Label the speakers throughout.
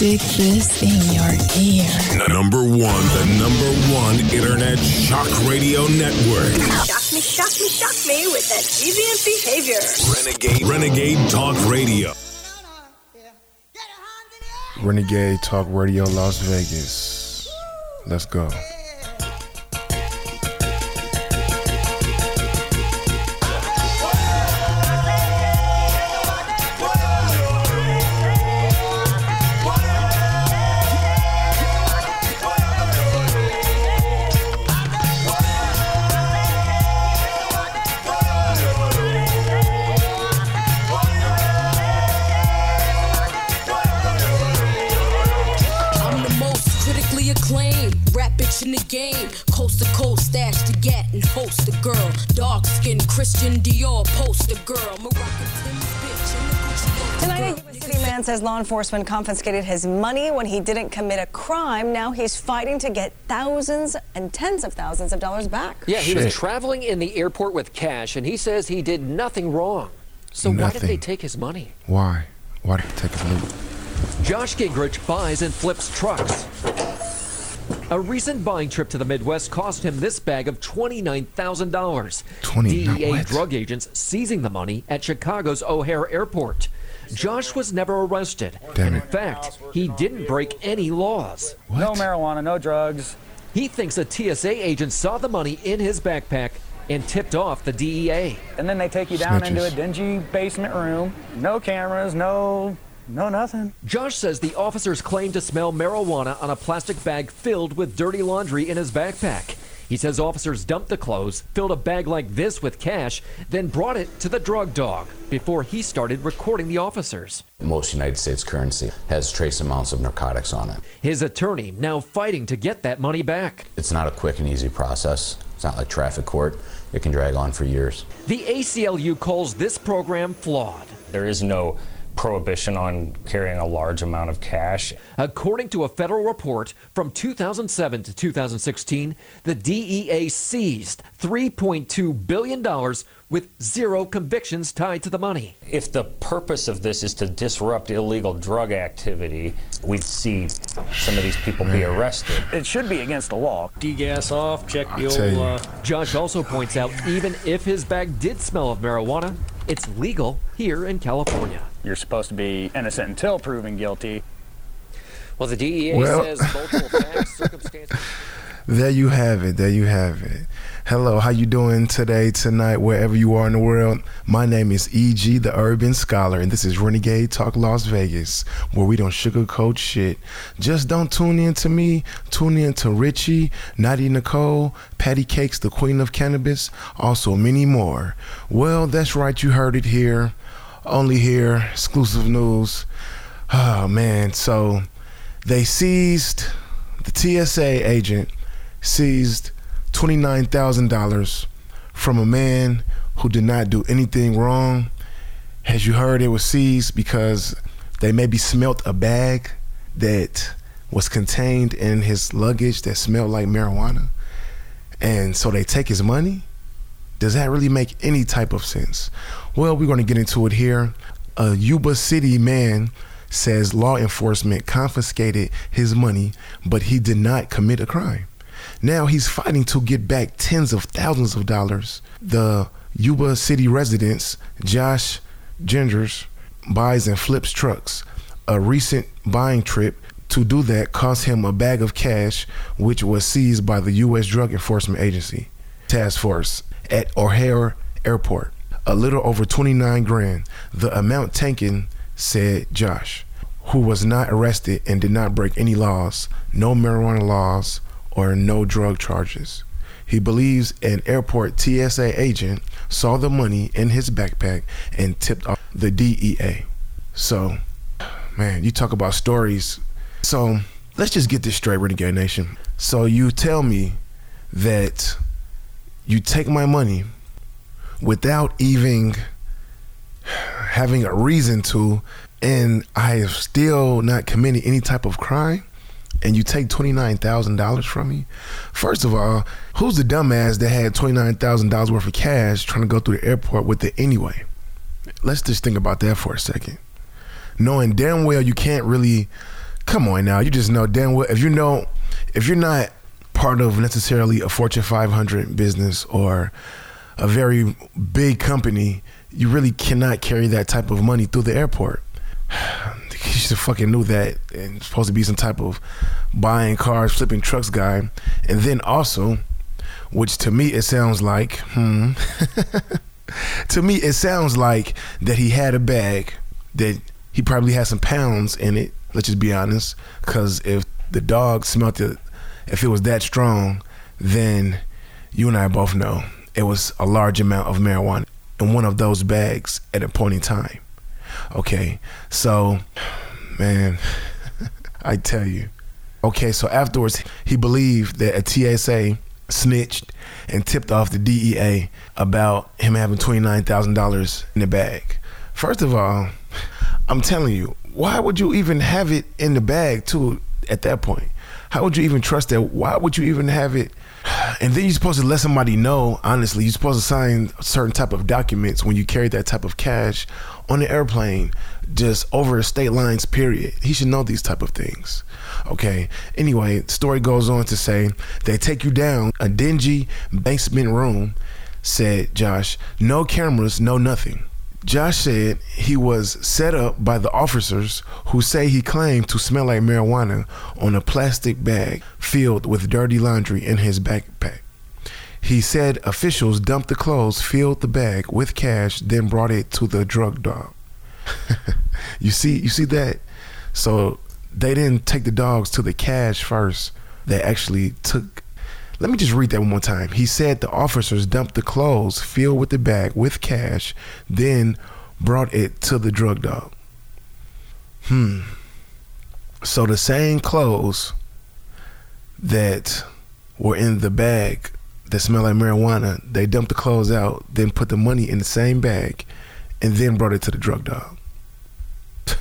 Speaker 1: Stick this in your ear.
Speaker 2: The Number one, the number one internet shock radio network.
Speaker 3: Shock me, shock me, shock me with that deviant behavior.
Speaker 2: Renegade, Renegade Talk Radio.
Speaker 4: Renegade Talk Radio Las Vegas. Let's go.
Speaker 5: Girl. Dark skinned Christian Dior poster girl. Moroccan Tim's bitch and the Gucci
Speaker 6: Tonight, a City man says law enforcement confiscated his money when he didn't commit a crime. Now he's fighting to get thousands and tens of thousands of dollars back.
Speaker 7: Yeah, he
Speaker 4: Shit.
Speaker 7: was traveling in the airport with cash, and he says he did nothing wrong. So why did they take his money?
Speaker 4: Why? Why did you take his loot?
Speaker 7: Josh Gingerich buys and flips trucks. A recent buying trip to the Midwest cost him this bag of $29,000.
Speaker 4: 20
Speaker 7: DEA
Speaker 4: what?
Speaker 7: drug agents seizing the money at Chicago's O'Hare Airport. Josh was never arrested.
Speaker 4: Damn
Speaker 7: and in
Speaker 4: it.
Speaker 7: fact, he didn't break any laws. What?
Speaker 8: No marijuana, no drugs.
Speaker 7: He thinks a TSA agent saw the money in his backpack and tipped off the DEA.
Speaker 8: And then they take you down into a dingy basement room. No cameras, no no nothing.
Speaker 7: Josh says the officers claimed to smell marijuana on a plastic bag filled with dirty laundry in his backpack. He says officers dumped the clothes, filled a bag like this with cash, then brought it to the drug dog before he started recording the officers.
Speaker 9: Most United States currency has trace amounts of narcotics on it.
Speaker 7: His attorney now fighting to get that money back.
Speaker 9: It's not a quick and easy process. It's not like traffic court. It can drag on for years.
Speaker 7: The ACLU calls this program flawed.
Speaker 10: There is no prohibition on carrying a large amount of cash.
Speaker 7: According to a federal report from 2007 to 2016, the DEA seized $3.2 billion with zero convictions tied to the money.
Speaker 10: If the purpose of this is to disrupt illegal drug activity, we'd see some of these people be arrested.
Speaker 8: It should be against the law.
Speaker 11: Degas off, check the old.
Speaker 4: tell you.
Speaker 11: Uh,
Speaker 7: Josh also points out even if his bag did smell of marijuana, it's legal here in California.
Speaker 8: You're supposed to be innocent until proven guilty.
Speaker 7: Well, the DEA
Speaker 4: Well-
Speaker 7: says multiple facts, circumstances.
Speaker 4: There you have it. There you have it. Hello, how you doing today, tonight, wherever you are in the world? My name is E.G. the Urban Scholar, and this is Renegade Talk Las Vegas, where we don't sugarcoat shit. Just don't tune in to me. Tune in to Richie, Natty Nicole, Patty Cakes, the Queen of Cannabis, also many more. Well, that's right. You heard it here. Only here. Exclusive news. Oh, man. So they seized, the TSA agent seized $29,000 from a man who did not do anything wrong. As you heard, it was seized because they maybe smelt a bag that was contained in his luggage that smelled like marijuana. And so they take his money? Does that really make any type of sense? Well, we're going to get into it here. A Yuba City man says law enforcement confiscated his money, but he did not commit a crime. Now he's fighting to get back tens of thousands of dollars. The Yuba City residents, Josh Gingers, buys and flips trucks. A recent buying trip to do that cost him a bag of cash, which was seized by the U.S. Drug Enforcement Agency task force at O'Hare Airport. A little over 29 grand. The amount taken, said Josh, who was not arrested and did not break any laws, no marijuana laws, or no drug charges. He believes an airport TSA agent saw the money in his backpack and tipped off the DEA. So, man, you talk about stories. So, let's just get this straight, Renegade Nation. So, you tell me that you take my money without even having a reason to, and I have still not committed any type of crime, and you take $29,000 from me? First of all, who's the dumbass that had $29,000 worth of cash trying to go through the airport with it anyway? Let's just think about that for a second. Knowing damn well you can't really come on now. You just know damn well if you know if you're not part of necessarily a Fortune 500 business or a very big company, you really cannot carry that type of money through the airport. You should fucking knew that and supposed to be some type of buying cars, flipping trucks guy. And then also, which to me it sounds like, hmm. to me it sounds like that he had a bag that he probably had some pounds in it. Let's just be honest, because if the dog smelt it, if it was that strong, then you and I both know it was a large amount of marijuana in one of those bags at a point in time. Okay, so man, I tell you. Okay, so afterwards, he believed that a TSA snitched and tipped off the DEA about him having $29,000 in the bag. First of all, I'm telling you, why would you even have it in the bag too at that point? How would you even trust that? Why would you even have it? And then you're supposed to let somebody know, honestly, you're supposed to sign certain type of documents when you carry that type of cash on the airplane, just over state lines, period. He should know these type of things. Okay. Anyway, story goes on to say they take you down a dingy basement room, said Josh. No cameras, no nothing. Josh said he was set up by the officers who say he claimed to smell like marijuana on a plastic bag filled with dirty laundry in his backpack. He said officials dumped the clothes, filled the bag with cash, then brought it to the drug dog. you see, you see that? So they didn't take the dogs to the cash first. They actually took let me just read that one more time. He said the officers dumped the clothes filled with the bag with cash, then brought it to the drug dog. Hmm. So the same clothes that were in the bag that smelled like marijuana, they dumped the clothes out, then put the money in the same bag, and then brought it to the drug dog.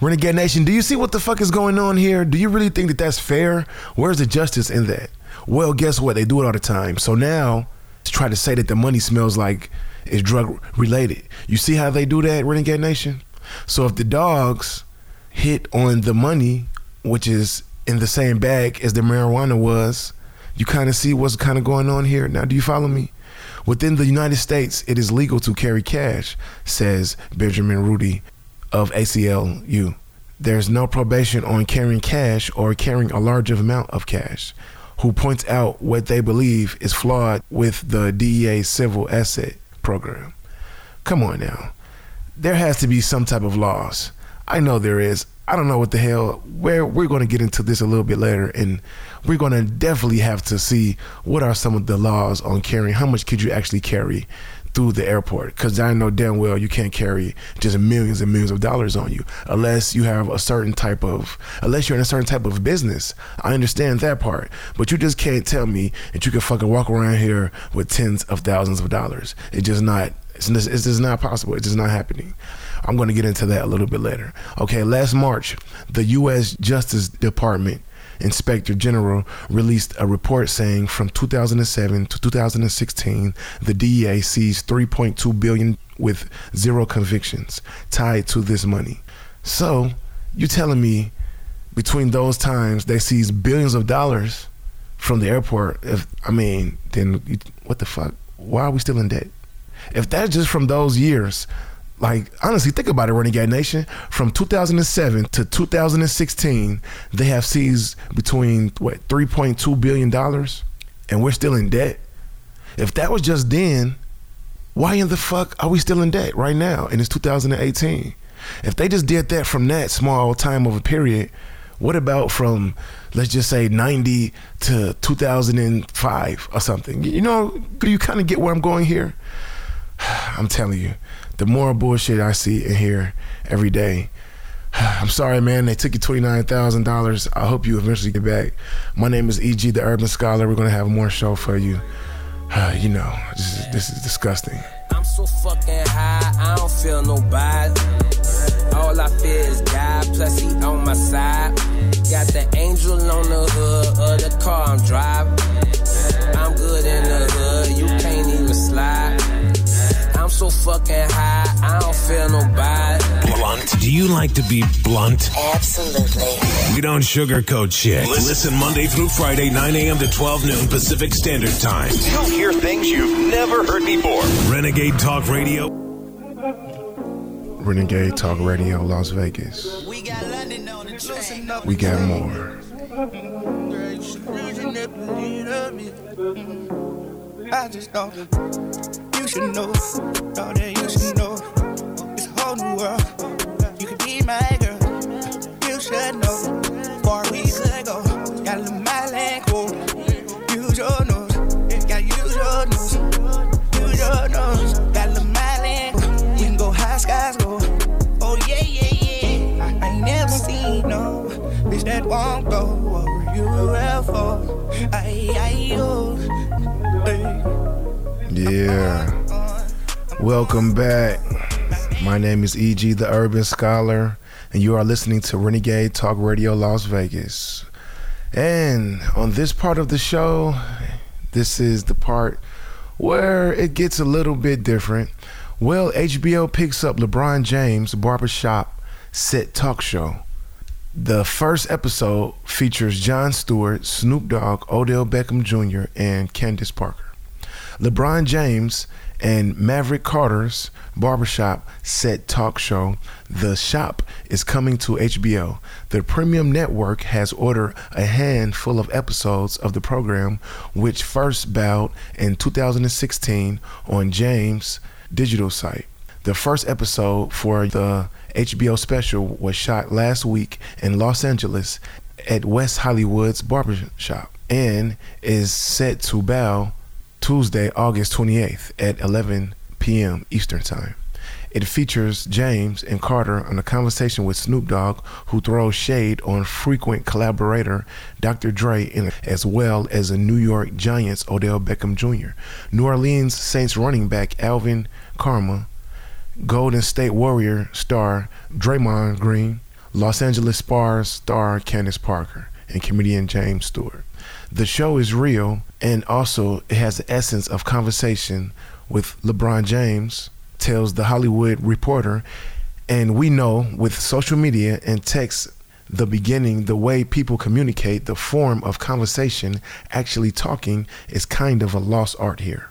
Speaker 4: Renegade Nation, do you see what the fuck is going on here? Do you really think that that's fair? Where's the justice in that? Well, guess what? They do it all the time. So now to try to say that the money smells like it's drug related. You see how they do that, Renegade Nation? So if the dogs hit on the money, which is in the same bag as the marijuana was, you kind of see what's kind of going on here. Now, do you follow me? Within the United States, it is legal to carry cash, says Benjamin Rudy of ACLU. There's no probation on carrying cash or carrying a large amount of cash who points out what they believe is flawed with the DEA civil asset program. Come on now. There has to be some type of laws. I know there is. I don't know what the hell. Where we're going to get into this a little bit later, and we're going to definitely have to see what are some of the laws on carrying. How much could you actually carry through the airport because I know damn well you can't carry just millions and millions of dollars on you unless you have a certain type of unless you're in a certain type of business. I understand that part, but you just can't tell me that you can fucking walk around here with tens of thousands of dollars. It's just not. It's it's just not possible. It's just not happening. I'm going to get into that a little bit later. Okay, last March, the U.S. Justice Department Inspector General released a report saying from 2007 to 2016, the DEA seized 3.2 billion with zero convictions tied to this money. So, you're telling me between those times they seized billions of dollars from the airport? If I mean, then you, what the fuck? Why are we still in debt? If that's just from those years, like honestly think about it renegade nation. From 2007 to 2016 they have seized between what 3.2 billion dollars and we're still in debt? If that was just then why in the fuck are we still in debt right now and it's 2018 if they just did that from that small time of a period what about from let's just say 90 to 2005 or something? You know do you kind of get where i'm going here i'm telling you the more bullshit I see and hear every day. I'm sorry, man. They took you twenty-nine thousand dollars. I hope you eventually get back. My name is E.G. the Urban Scholar. We're gonna have more show for you. Uh, you know, this is, this is disgusting.
Speaker 11: I'm so fucking high, I don't feel nobody. All I feel is God, plus he on my side. Got the angel on the hood of the car I'm driving. Feel nobody.
Speaker 2: blunt? Do you like to be blunt?
Speaker 1: Absolutely.
Speaker 2: We don't sugarcoat shit. Listen Monday through Friday, 9 a.m. to 12 noon Pacific Standard Time.
Speaker 12: You'll hear things you've never heard before.
Speaker 2: Renegade Talk Radio.
Speaker 4: Renegade Talk Radio, Las Vegas. We got more.
Speaker 13: I just thought you should know, thought that you should know. Whole new world. You could be my girl. You should know. Before we could go, gotta my leg. Use your nose, gotta use your nose. Use your nose, gotta my leg. We can go high skies go. Oh yeah, yeah, yeah. I ain't never seen no bitch that won't go over you for. I, I, oh, hey.
Speaker 4: Yeah. Welcome back. My name is EG, the Urban Scholar, and you are listening to Renegade Talk Radio Las Vegas. And on this part of the show, this is the part where it gets a little bit different. Well, HBO picks up LeBron James Barbershop Set Talk Show. The first episode features Jon Stewart, Snoop Dogg, Odell Beckham Jr., and Candace Parker. LeBron James and Maverick Carter's barbershop set talk show, The Shop, is coming to HBO. The premium network has ordered a handful of episodes of the program, which first bowed in 2016 on James' digital site. The first episode for the HBO special was shot last week in Los Angeles at West Hollywood's barbershop and is set to bow Tuesday, August 28th at 11 p.m. Eastern Time. It features James and Carter on a conversation with Snoop Dogg, who throws shade on frequent collaborator Dr. Dre, as well as a New York Giants Odell Beckham Jr., New Orleans Saints running back Alvin Kamara, Golden State Warrior star Draymond Green, Los Angeles Spurs star Candace Parker, and comedian James Stewart. The show is real and also it has the essence of conversation with LeBron James, tells the Hollywood Reporter. And we know with social media and text, the beginning, the way people communicate, the form of conversation, actually talking, is kind of a lost art here.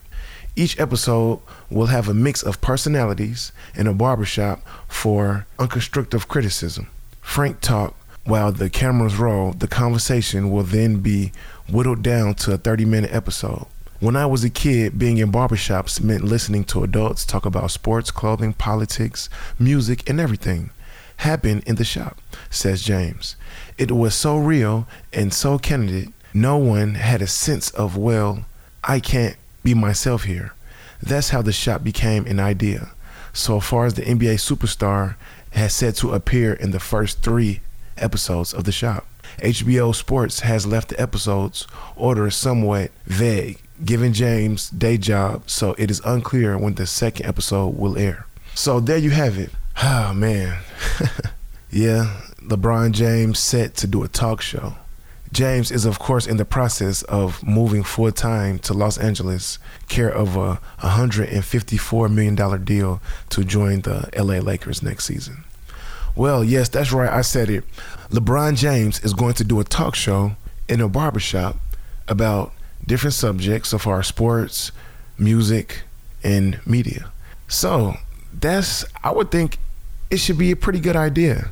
Speaker 4: Each episode will have a mix of personalities in a barbershop for unconstructive criticism. Frank talk while the cameras roll, the conversation will then be whittled down to a 30 minute episode. When I was a kid, being in barbershops meant listening to adults talk about sports, clothing, politics, music, and everything happened in the shop, says James. It was so real and so candid, no one had a sense of, well, I can't be myself here. That's how the shop became an idea. So far as the NBA superstar has said to appear in the first three episodes of the shop. HBO Sports has left the episodes order somewhat vague, giving James day job, so it is unclear when the second episode will air. So there you have it. Oh man. yeah, LeBron James set to do a talk show. James is, of course, in the process of moving full time to Los Angeles, care of a $154 million deal to join the LA Lakers next season. Well, yes, that's right. I said it. LeBron James is going to do a talk show in a barbershop about different subjects so far sports, music, and media. So that's, I would think it should be a pretty good idea.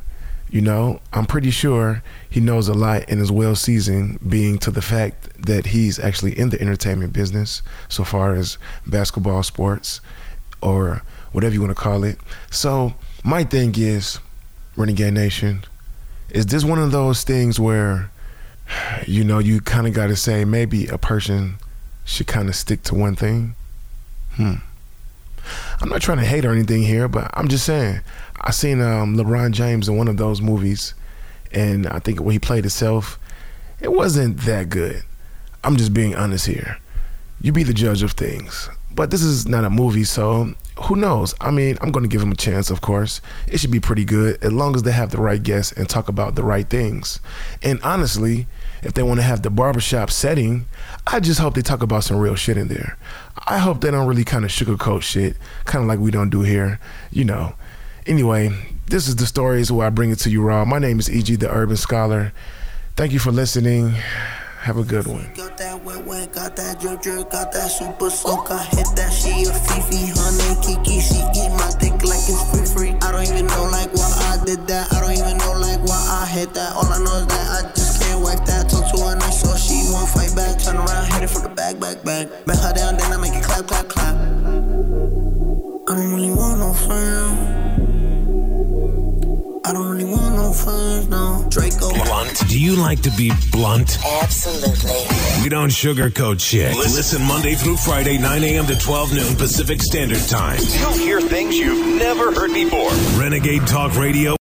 Speaker 4: You know, I'm pretty sure he knows a lot and is well seasoned, being to the fact that he's actually in the entertainment business so far as basketball, sports, or whatever you want to call it. So, my thing is, Renegade Nation, is this one of those things where, you know, you kind of got to say maybe a person should kind of stick to one thing? Hmm. I'm not trying to hate or anything here, but I'm just saying. I seen um, LeBron James in one of those movies, and I think when he played himself, it wasn't that good. I'm just being honest here. You be the judge of things. But this is not a movie, so who knows? I mean, I'm going to give them a chance, of course. It should be pretty good as long as they have the right guests and talk about the right things. And honestly, if they want to have the barbershop setting, I just hope they talk about some real shit in there. I hope they don't really kind of sugarcoat shit, kind of like we don't do here. You know, Anyway, this is the stories where I bring it to you raw. My name is E.G. the Urban Scholar. Thank you for listening. Have a good one.
Speaker 14: Got that wet wet, got that drip drip, got that super soak. I hit that she a Fifi, honey Kiki. She eat my dick like it's free free. I don't even know like why I did that. I don't even know like why I hit that. All I know is that I just can't that. Talk to her nice, so she won't fight back. Turn around, hit it for the back, back, back. Her down,
Speaker 2: you like to be blunt?
Speaker 1: Absolutely.
Speaker 2: We don't sugarcoat shit. Listen Monday through Friday, 9 a.m. to 12 noon Pacific Standard Time.
Speaker 12: You'll hear things you've never heard before.
Speaker 2: Renegade Talk Radio.